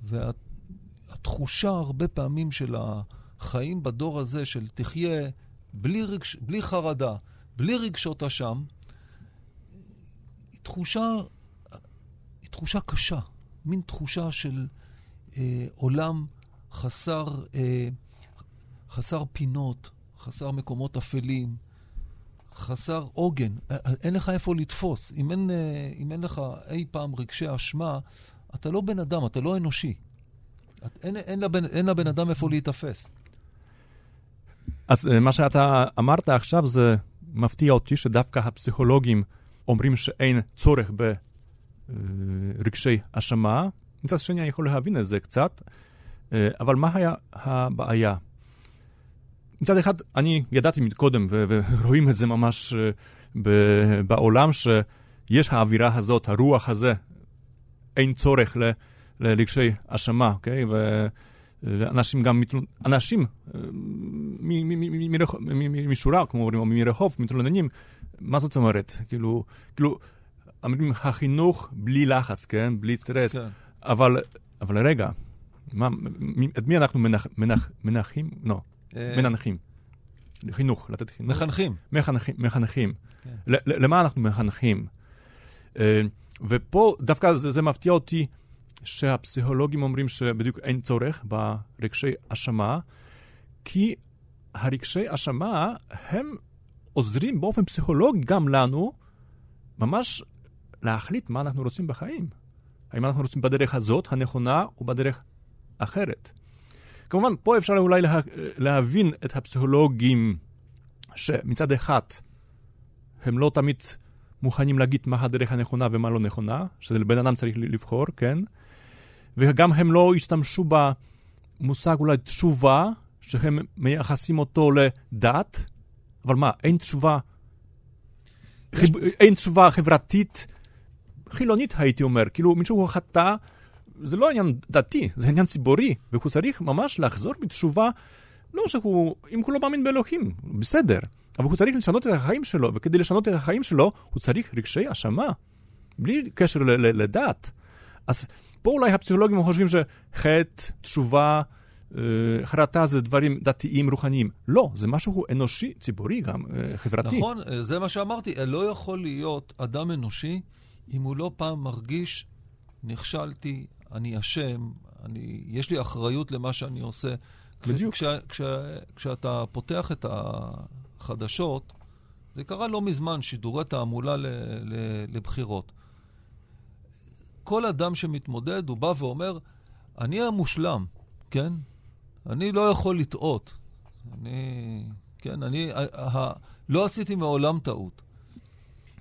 והתחושה הרבה פעמים של החיים בדור הזה, של תחיה בלי, רגש, בלי חרדה, בלי רגשות אשם, היא תחושה, היא תחושה קשה, מין תחושה של אה, עולם חסר, אה, חסר פינות, חסר מקומות אפלים, חסר עוגן. אה, אה, אין לך איפה לתפוס. אם אין, אה, אם אין לך אי פעם רגשי אשמה, אתה לא בן אדם, אתה לא אנושי. את, אין, אין, לבן, אין לבן אדם איפה להיתפס. אז מה שאתה אמרת עכשיו זה מפתיע אותי שדווקא הפסיכולוגים אומרים שאין צורך ברגשי אשמה. מצד שני, אני יכול להבין את זה קצת, אבל מה היה הבעיה? מצד אחד, אני ידעתי מקודם, ורואים את זה ממש בעולם, שיש האווירה הזאת, הרוח הזה, אין צורך לרגשי אשמה, אוקיי? ואנשים גם, אנשים משורה, כמו אומרים, או מרחוב, מתלוננים, מה זאת אומרת? כאילו, כאילו, אומרים, החינוך בלי לחץ, כן? בלי סטרס. כן. אבל, אבל רגע, מה, את מי אנחנו מנח, מנח, מנחים? לא. מנחים. חינוך, לתת חינוך. מחנכים. מחנכים. מחנכים. כן. למה אנחנו מחנכים? ופה דווקא זה, זה מפתיע אותי שהפסיכולוגים אומרים שבדיוק אין צורך ברגשי אשמה, כי הרגשי אשמה הם עוזרים באופן פסיכולוגי גם לנו ממש להחליט מה אנחנו רוצים בחיים. האם אנחנו רוצים בדרך הזאת, הנכונה, או בדרך אחרת. כמובן, פה אפשר אולי לה, להבין את הפסיכולוגים שמצד אחד הם לא תמיד מוכנים להגיד מה הדרך הנכונה ומה לא נכונה, שזה לבן אדם צריך לבחור, כן? וגם הם לא השתמשו במושג אולי תשובה, שהם מייחסים אותו לדת, אבל מה, אין תשובה, יש... חיב... אין תשובה חברתית חילונית, הייתי אומר. כאילו, מישהו חטא, זה לא עניין דתי, זה עניין ציבורי, והוא צריך ממש לחזור בתשובה, לא שהוא, אם הוא לא מאמין באלוהים, בסדר, אבל הוא צריך לשנות את החיים שלו, וכדי לשנות את החיים שלו, הוא צריך רגשי אשמה, בלי קשר לדת. אז פה אולי הפסיכולוגים חושבים שחטא, תשובה, אה, חרטה זה דברים דתיים, רוחניים. לא, זה משהו אנושי, ציבורי גם, אה, חברתי. נכון, אה, זה מה שאמרתי. לא יכול להיות אדם אנושי אם הוא לא פעם מרגיש, נכשלתי, אני אשם, אני, יש לי אחריות למה שאני עושה. בדיוק. כש, כש, כשאתה פותח את החדשות, זה קרה לא מזמן, שידורי תעמולה לבחירות. כל אדם שמתמודד, הוא בא ואומר, אני המושלם, כן? אני לא יכול לטעות. אני, כן, אני, ה, לא עשיתי מעולם טעות.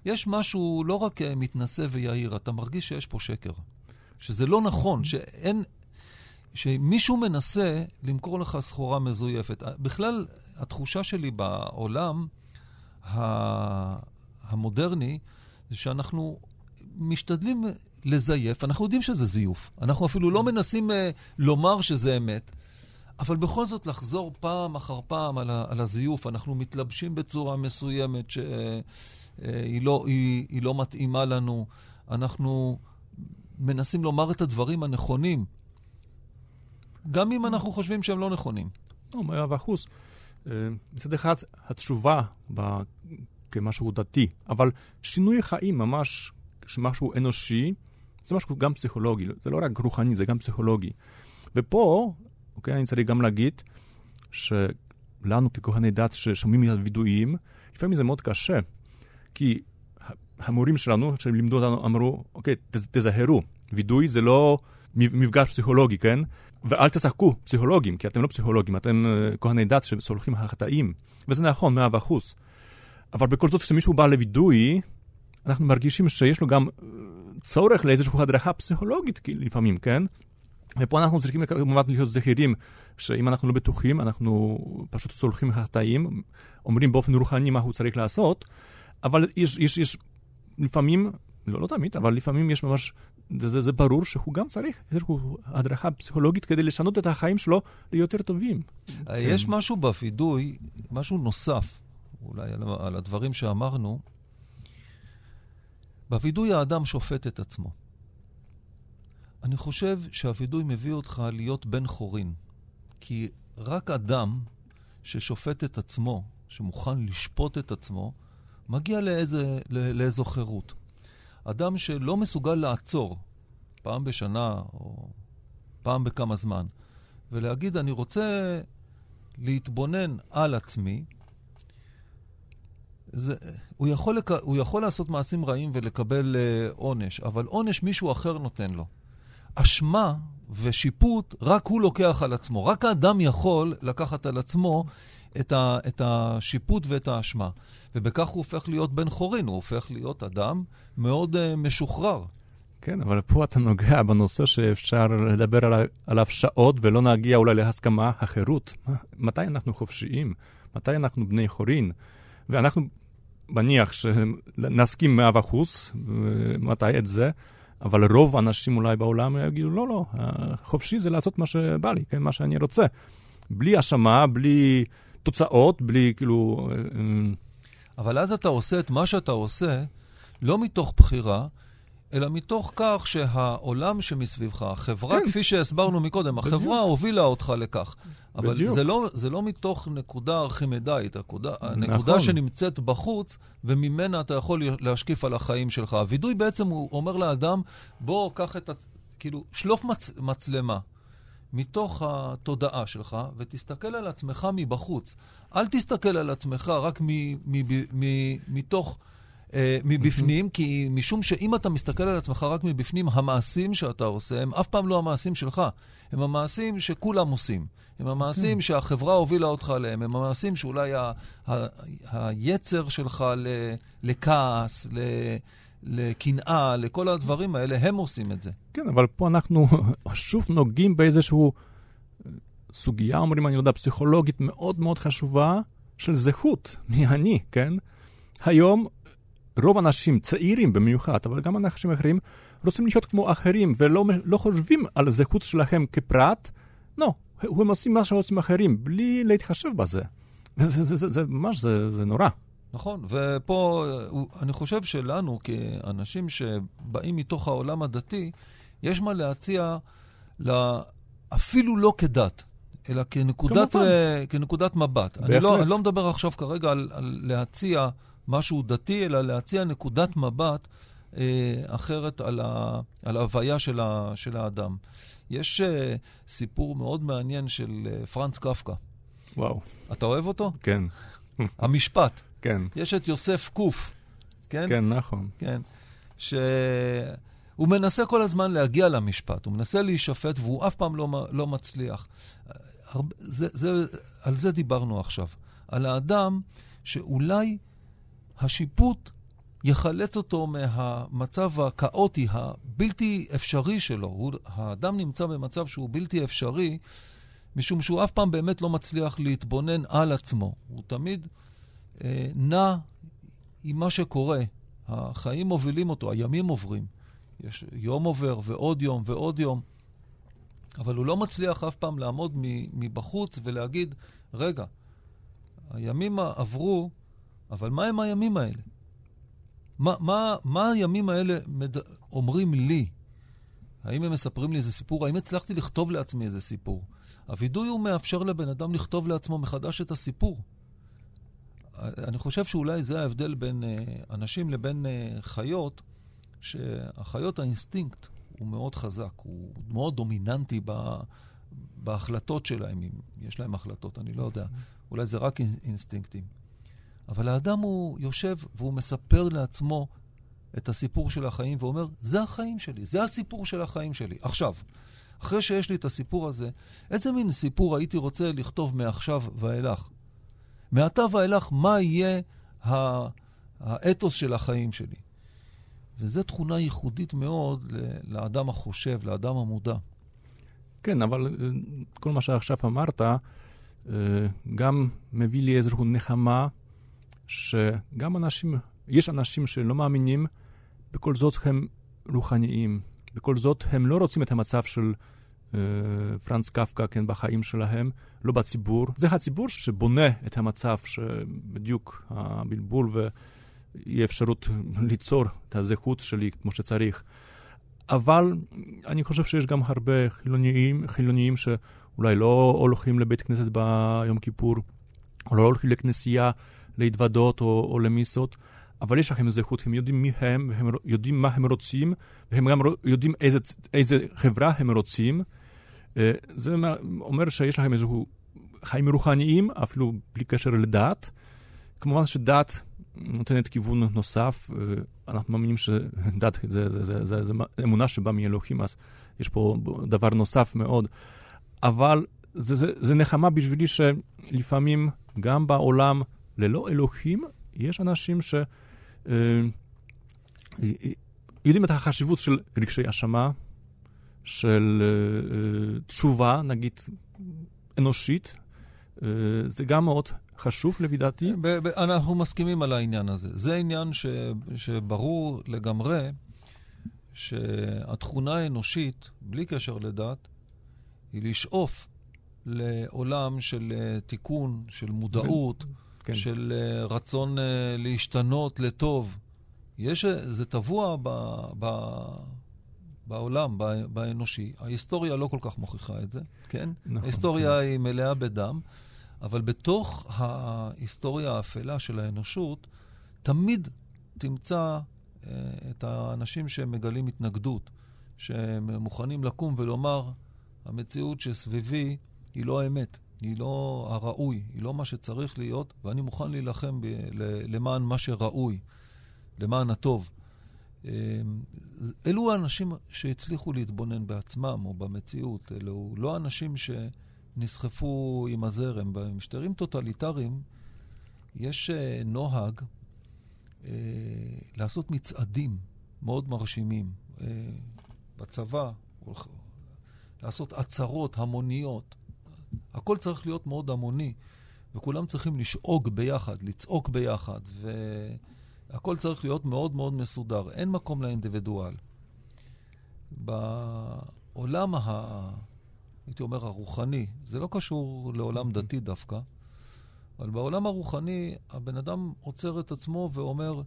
יש משהו לא רק מתנשא ויהיר, אתה מרגיש שיש פה שקר. שזה לא נכון, שאין... שמישהו מנסה למכור לך סחורה מזויפת. בכלל, התחושה שלי בעולם המודרני זה שאנחנו משתדלים לזייף, אנחנו יודעים שזה זיוף. אנחנו אפילו לא מנסים uh, לומר שזה אמת, אבל בכל זאת לחזור פעם אחר פעם על, ה, על הזיוף. אנחנו מתלבשים בצורה מסוימת שהיא uh, לא, היא, היא לא מתאימה לנו. אנחנו מנסים לומר את הדברים הנכונים, גם אם אנחנו חושבים שהם לא נכונים. לא, מאה אחוז. מצד אחד, התשובה כמשהו דתי, אבל שינוי חיים ממש, משהו אנושי, זה משהו גם פסיכולוגי, זה לא רק רוחני, זה גם פסיכולוגי. ופה, אוקיי, אני צריך גם להגיד שלנו ככהני דת ששומעים את הווידויים, לפעמים זה מאוד קשה, כי המורים שלנו, שהם לימדו אותנו, אמרו, אוקיי, תז, תזהרו, וידוי זה לא מפגש פסיכולוגי, כן? ואל תשחקו פסיכולוגים, כי אתם לא פסיכולוגים, אתם uh, כהני דת שסולחים החטאים. וזה נכון, מאה אחוז. אבל בכל זאת, כשמישהו בא לוידוי, אנחנו מרגישים שיש לו גם צורך לאיזושהי הדרכה פסיכולוגית לפעמים, כן? ופה אנחנו צריכים כמובן להיות זהירים, שאם אנחנו לא בטוחים, אנחנו פשוט סולחים חטאים, אומרים באופן רוחני מה הוא צריך לעשות, אבל יש, יש, יש לפעמים, לא, לא תמיד, אבל לפעמים יש ממש, זה, זה, זה ברור שהוא גם צריך איזושהי הדרכה פסיכולוגית כדי לשנות את החיים שלו ליותר טובים. יש כן. משהו בווידוי, משהו נוסף, אולי על, על הדברים שאמרנו. בווידוי האדם שופט את עצמו. אני חושב שהווידוי מביא אותך להיות בן חורין. כי רק אדם ששופט את עצמו, שמוכן לשפוט את עצמו, מגיע לאיזה, לא, לאיזו חירות. אדם שלא מסוגל לעצור פעם בשנה או פעם בכמה זמן, ולהגיד, אני רוצה להתבונן על עצמי, זה, הוא, יכול לק, הוא יכול לעשות מעשים רעים ולקבל uh, עונש, אבל עונש מישהו אחר נותן לו. אשמה ושיפוט, רק הוא לוקח על עצמו. רק האדם יכול לקחת על עצמו את, ה, את השיפוט ואת האשמה. ובכך הוא הופך להיות בן חורין, הוא הופך להיות אדם מאוד uh, משוחרר. כן, אבל פה אתה נוגע בנושא שאפשר לדבר עליו שעות ולא נגיע אולי להסכמה, החירות. מתי אנחנו חופשיים? מתי אנחנו בני חורין? ואנחנו מניח שנסכים מאה אחוז, מתי את זה, אבל רוב האנשים אולי בעולם יגידו, לא, לא, חופשי זה לעשות מה שבא לי, כן, מה שאני רוצה. בלי האשמה, בלי תוצאות, בלי כאילו... אבל אז אתה עושה את מה שאתה עושה, לא מתוך בחירה, אלא מתוך כך שהעולם שמסביבך, החברה, כן. כפי שהסברנו מקודם, בדיוק. החברה הובילה אותך לכך. אבל זה לא, זה לא מתוך נקודה ארכימדאית, הנקודה, נכון. הנקודה שנמצאת בחוץ, וממנה אתה יכול להשקיף על החיים שלך. הווידוי בעצם, הוא אומר לאדם, בוא, קח את ה... כאילו, שלוף מצ, מצלמה. מתוך התודעה שלך, ותסתכל על עצמך מבחוץ. אל תסתכל על עצמך רק מ, מ, מ, מתוך אה, מבפנים, כי משום שאם אתה מסתכל על עצמך רק מבפנים, המעשים שאתה עושה הם אף פעם לא המעשים שלך. הם המעשים שכולם עושים. הם המעשים שהחברה הובילה אותך עליהם. הם המעשים שאולי ה- ה- היצר שלך ל- לכעס, ל- לקנאה, לכל הדברים האלה, הם עושים את זה. כן, אבל פה אנחנו <laughs> שוב נוגעים באיזשהו סוגיה, אומרים, אני יודע, פסיכולוגית מאוד מאוד חשובה של זהות, <laughs> מי אני, כן? היום רוב האנשים, צעירים במיוחד, אבל גם אנשים אחרים, רוצים לחיות כמו אחרים ולא לא חושבים על הזהות שלהם כפרט. לא, הם עושים מה שעושים אחרים, בלי להתחשב בזה. <laughs> זה, זה, זה, זה ממש, זה, זה נורא. נכון, ופה אני חושב שלנו, כאנשים שבאים מתוך העולם הדתי, יש מה להציע לה, אפילו לא כדת, אלא כנקודת, uh, כנקודת מבט. אני לא, אני לא מדבר עכשיו כרגע על, על להציע משהו דתי, אלא להציע נקודת מבט אה, אחרת על, ה, על ההוויה של, ה, של האדם. יש אה, סיפור מאוד מעניין של אה, פרנץ קפקא. וואו. אתה אוהב אותו? כן. המשפט. כן. יש את יוסף קוף, כן? כן, נכון. כן. שהוא מנסה כל הזמן להגיע למשפט, הוא מנסה להישפט והוא אף פעם לא, לא מצליח. זה, זה, על זה דיברנו עכשיו. על האדם שאולי השיפוט יחלץ אותו מהמצב הכאוטי, הבלתי אפשרי שלו. הוא, האדם נמצא במצב שהוא בלתי אפשרי, משום שהוא אף פעם באמת לא מצליח להתבונן על עצמו. הוא תמיד נע עם מה שקורה. החיים מובילים אותו, הימים עוברים. יש יום עובר ועוד יום ועוד יום, אבל הוא לא מצליח אף פעם לעמוד מבחוץ ולהגיד, רגע, הימים עברו, אבל מה הם הימים האלה? מה, מה, מה הימים האלה מד... אומרים לי? האם הם מספרים לי איזה סיפור? האם הצלחתי לכתוב לעצמי איזה סיפור? הווידוי הוא מאפשר לבן אדם לכתוב לעצמו מחדש את הסיפור. אני חושב שאולי זה ההבדל בין אה, אנשים לבין אה, חיות, שהחיות, האינסטינקט הוא מאוד חזק, הוא מאוד דומיננטי ב, בהחלטות שלהם, אם יש להם החלטות, אני לא יודע. אולי זה רק אינסטינקטים. אבל האדם הוא יושב והוא מספר לעצמו את הסיפור של החיים ואומר, זה החיים שלי, זה הסיפור של החיים שלי. עכשיו, אחרי שיש לי את הסיפור הזה, איזה מין סיפור הייתי רוצה לכתוב מעכשיו ואילך? מעתה ואילך, מה יהיה האתוס של החיים שלי? וזו תכונה ייחודית מאוד לאדם החושב, לאדם המודע. כן, אבל אה, כל מה שעכשיו אמרת, אה, גם מביא לי איזושהי נחמה, שגם אנשים, יש אנשים שלא מאמינים, בכל זאת הם רוחניים. בכל זאת הם לא רוצים את המצב של פרנץ קפקא, כן, בחיים שלהם, לא בציבור. זה הציבור שבונה את המצב, שבדיוק הבלבול ואי אפשרות ליצור את הזהות שלי כמו שצריך. אבל אני חושב שיש גם הרבה חילוניים, חילוניים שאולי לא הולכים לבית כנסת ביום כיפור, או לא הולכים לכנסייה להתוודות או, או למיסות, אבל יש לכם זהות, הם יודעים מי הם, והם יודעים מה הם רוצים, והם גם יודעים איזה, איזה חברה הם רוצים. אה, זה אומר שיש לכם איזשהו חיים רוחניים, אפילו בלי קשר לדת. כמובן שדת נותנת כיוון נוסף. אה, אנחנו מאמינים שדת <laughs> זה, זה, זה, זה, זה אמונה שבאה מאלוהים, אז יש פה דבר נוסף מאוד. אבל זה, זה, זה נחמה בשבילי שלפעמים גם בעולם ללא אלוהים, יש אנשים ש... אה, יודעים את החשיבות של רגשי אשמה, של אה, תשובה, נגיד, אנושית. זה גם מאוד חשוב לפי דעתי. אנחנו מסכימים על העניין הזה. זה עניין ש, שברור לגמרי שהתכונה האנושית, בלי קשר לדת, היא לשאוף לעולם של אה, תיקון, של מודעות, כן. של אה, רצון אה, להשתנות לטוב. יש, זה טבוע ב, ב, בעולם, ב, באנושי. ההיסטוריה לא כל כך מוכיחה את זה, כן? נכון. ההיסטוריה כן. היא מלאה בדם. אבל בתוך ההיסטוריה האפלה של האנושות, תמיד תמצא אה, את האנשים שמגלים התנגדות, שהם מוכנים לקום ולומר, המציאות שסביבי היא לא האמת, היא לא הראוי, היא לא מה שצריך להיות, ואני מוכן להילחם ב- למען מה שראוי, למען הטוב. אה, אלו האנשים שהצליחו להתבונן בעצמם או במציאות, אלו לא אנשים ש... נסחפו עם הזרם. במשטרים טוטליטריים יש uh, נוהג uh, לעשות מצעדים מאוד מרשימים. Uh, בצבא, לעשות עצרות המוניות. הכל צריך להיות מאוד המוני, וכולם צריכים לשאוג ביחד, לצעוק ביחד, והכל צריך להיות מאוד מאוד מסודר. אין מקום לאינדיבידואל. בעולם ה... הייתי אומר, הרוחני. זה לא קשור לעולם דתי דווקא, אבל בעולם הרוחני, הבן אדם עוצר את עצמו ואומר,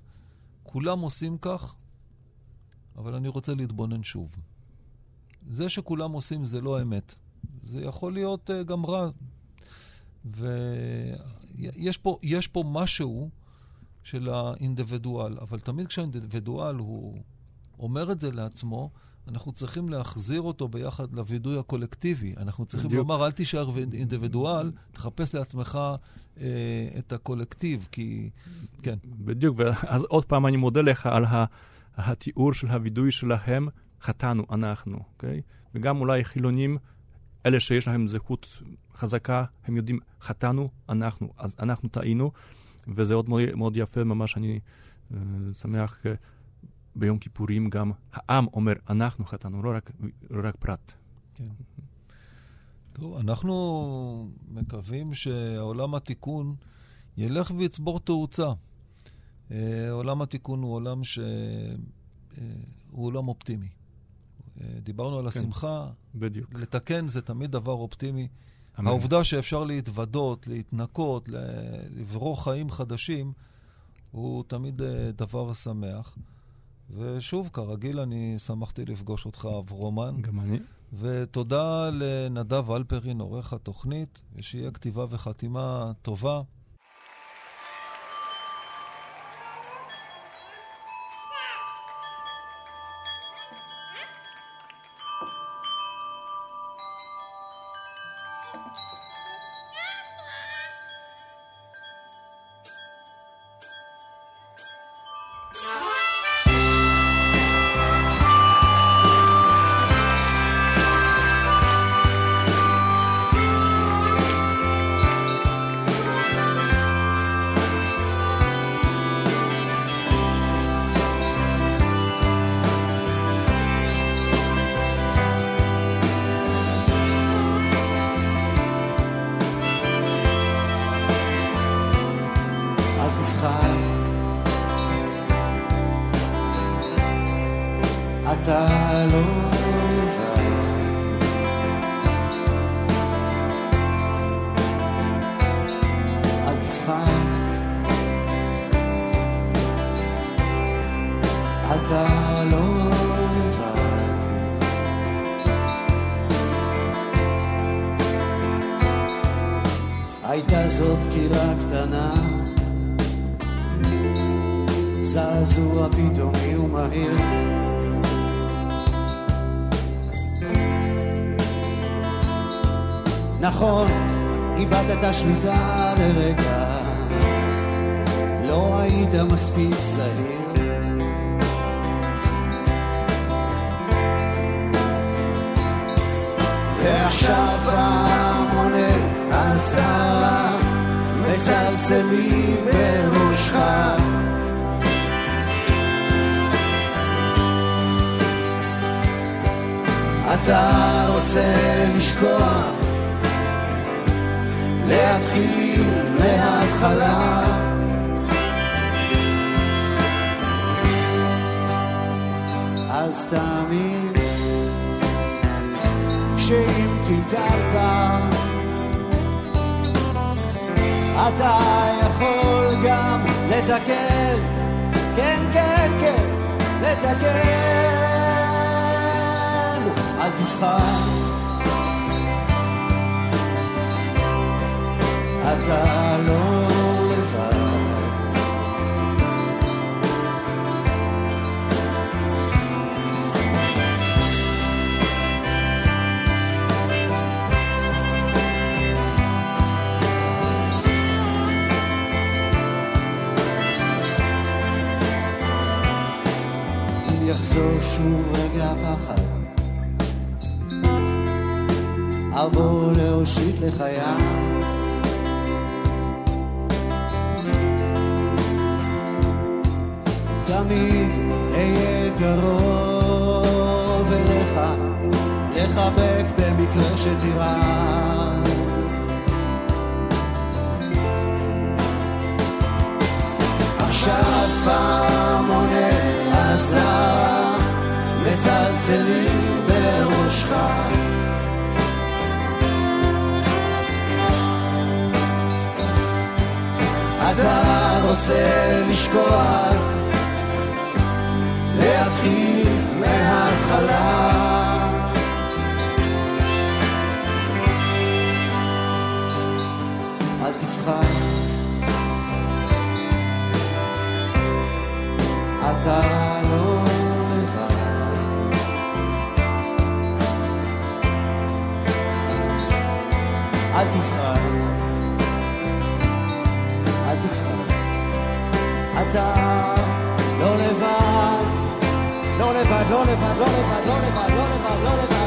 כולם עושים כך, אבל אני רוצה להתבונן שוב. זה שכולם עושים זה לא אמת. זה יכול להיות uh, גם רע. ויש פה, פה משהו של האינדיבידואל, אבל תמיד כשהאינדיבידואל הוא אומר את זה לעצמו, אנחנו צריכים להחזיר אותו ביחד לווידוי הקולקטיבי. אנחנו צריכים בדיוק. לומר, אל תישאר אינדיבידואל, תחפש לעצמך אה, את הקולקטיב, כי... כן. בדיוק, ואז עוד פעם אני מודה לך על התיאור של הווידוי שלהם, חטאנו, אנחנו, אוקיי? וגם אולי חילונים, אלה שיש להם זהות חזקה, הם יודעים, חטאנו, אנחנו, אז אנחנו טעינו, וזה עוד מאוד, מאוד יפה, ממש אני uh, שמח. Uh, ביום כיפורים גם העם אומר, אנחנו חטאנו, לא רק, לא רק פרט. כן. טוב, אנחנו מקווים שעולם התיקון ילך ויצבור תאוצה. אה, עולם התיקון הוא עולם שהוא אה, עולם אופטימי. אה, דיברנו על כן, השמחה. בדיוק. לתקן זה תמיד דבר אופטימי. אמן. העובדה שאפשר להתוודות, להתנקות, לברוא חיים חדשים, הוא תמיד דבר שמח. ושוב, כרגיל, אני שמחתי לפגוש אותך, אברומן. גם אני. ותודה לנדב אלפרין, עורך התוכנית, ושיהיה כתיבה וחתימה טובה. נכון, איבדת שליטה לרגע, לא היית מספיק זהיר. ועכשיו פעמוני הזהב מצלצלים בראשך. אתה רוצה לשכוח, להתחיל מההתחלה. אז תאמין שאם קלקלת, אתה יכול גם לתקן, כן, כן, כן, לתקן. אל תבחר, אתה לא לבד. אם יחזור שוב רגע פחד, אבוא להושיט לך תמיד אהיה קרוב אליך, לחבק במקרה שתרעד. עכשיו פעמוני הזהב מצלצלים בראשך. אתה רוצה לשכוח, להתחיל מההתחלה. אל תבחר, אתה לא לבד. אל תבחר, אל תבחר, אתה לא לבד, לא לבד, לא לבד,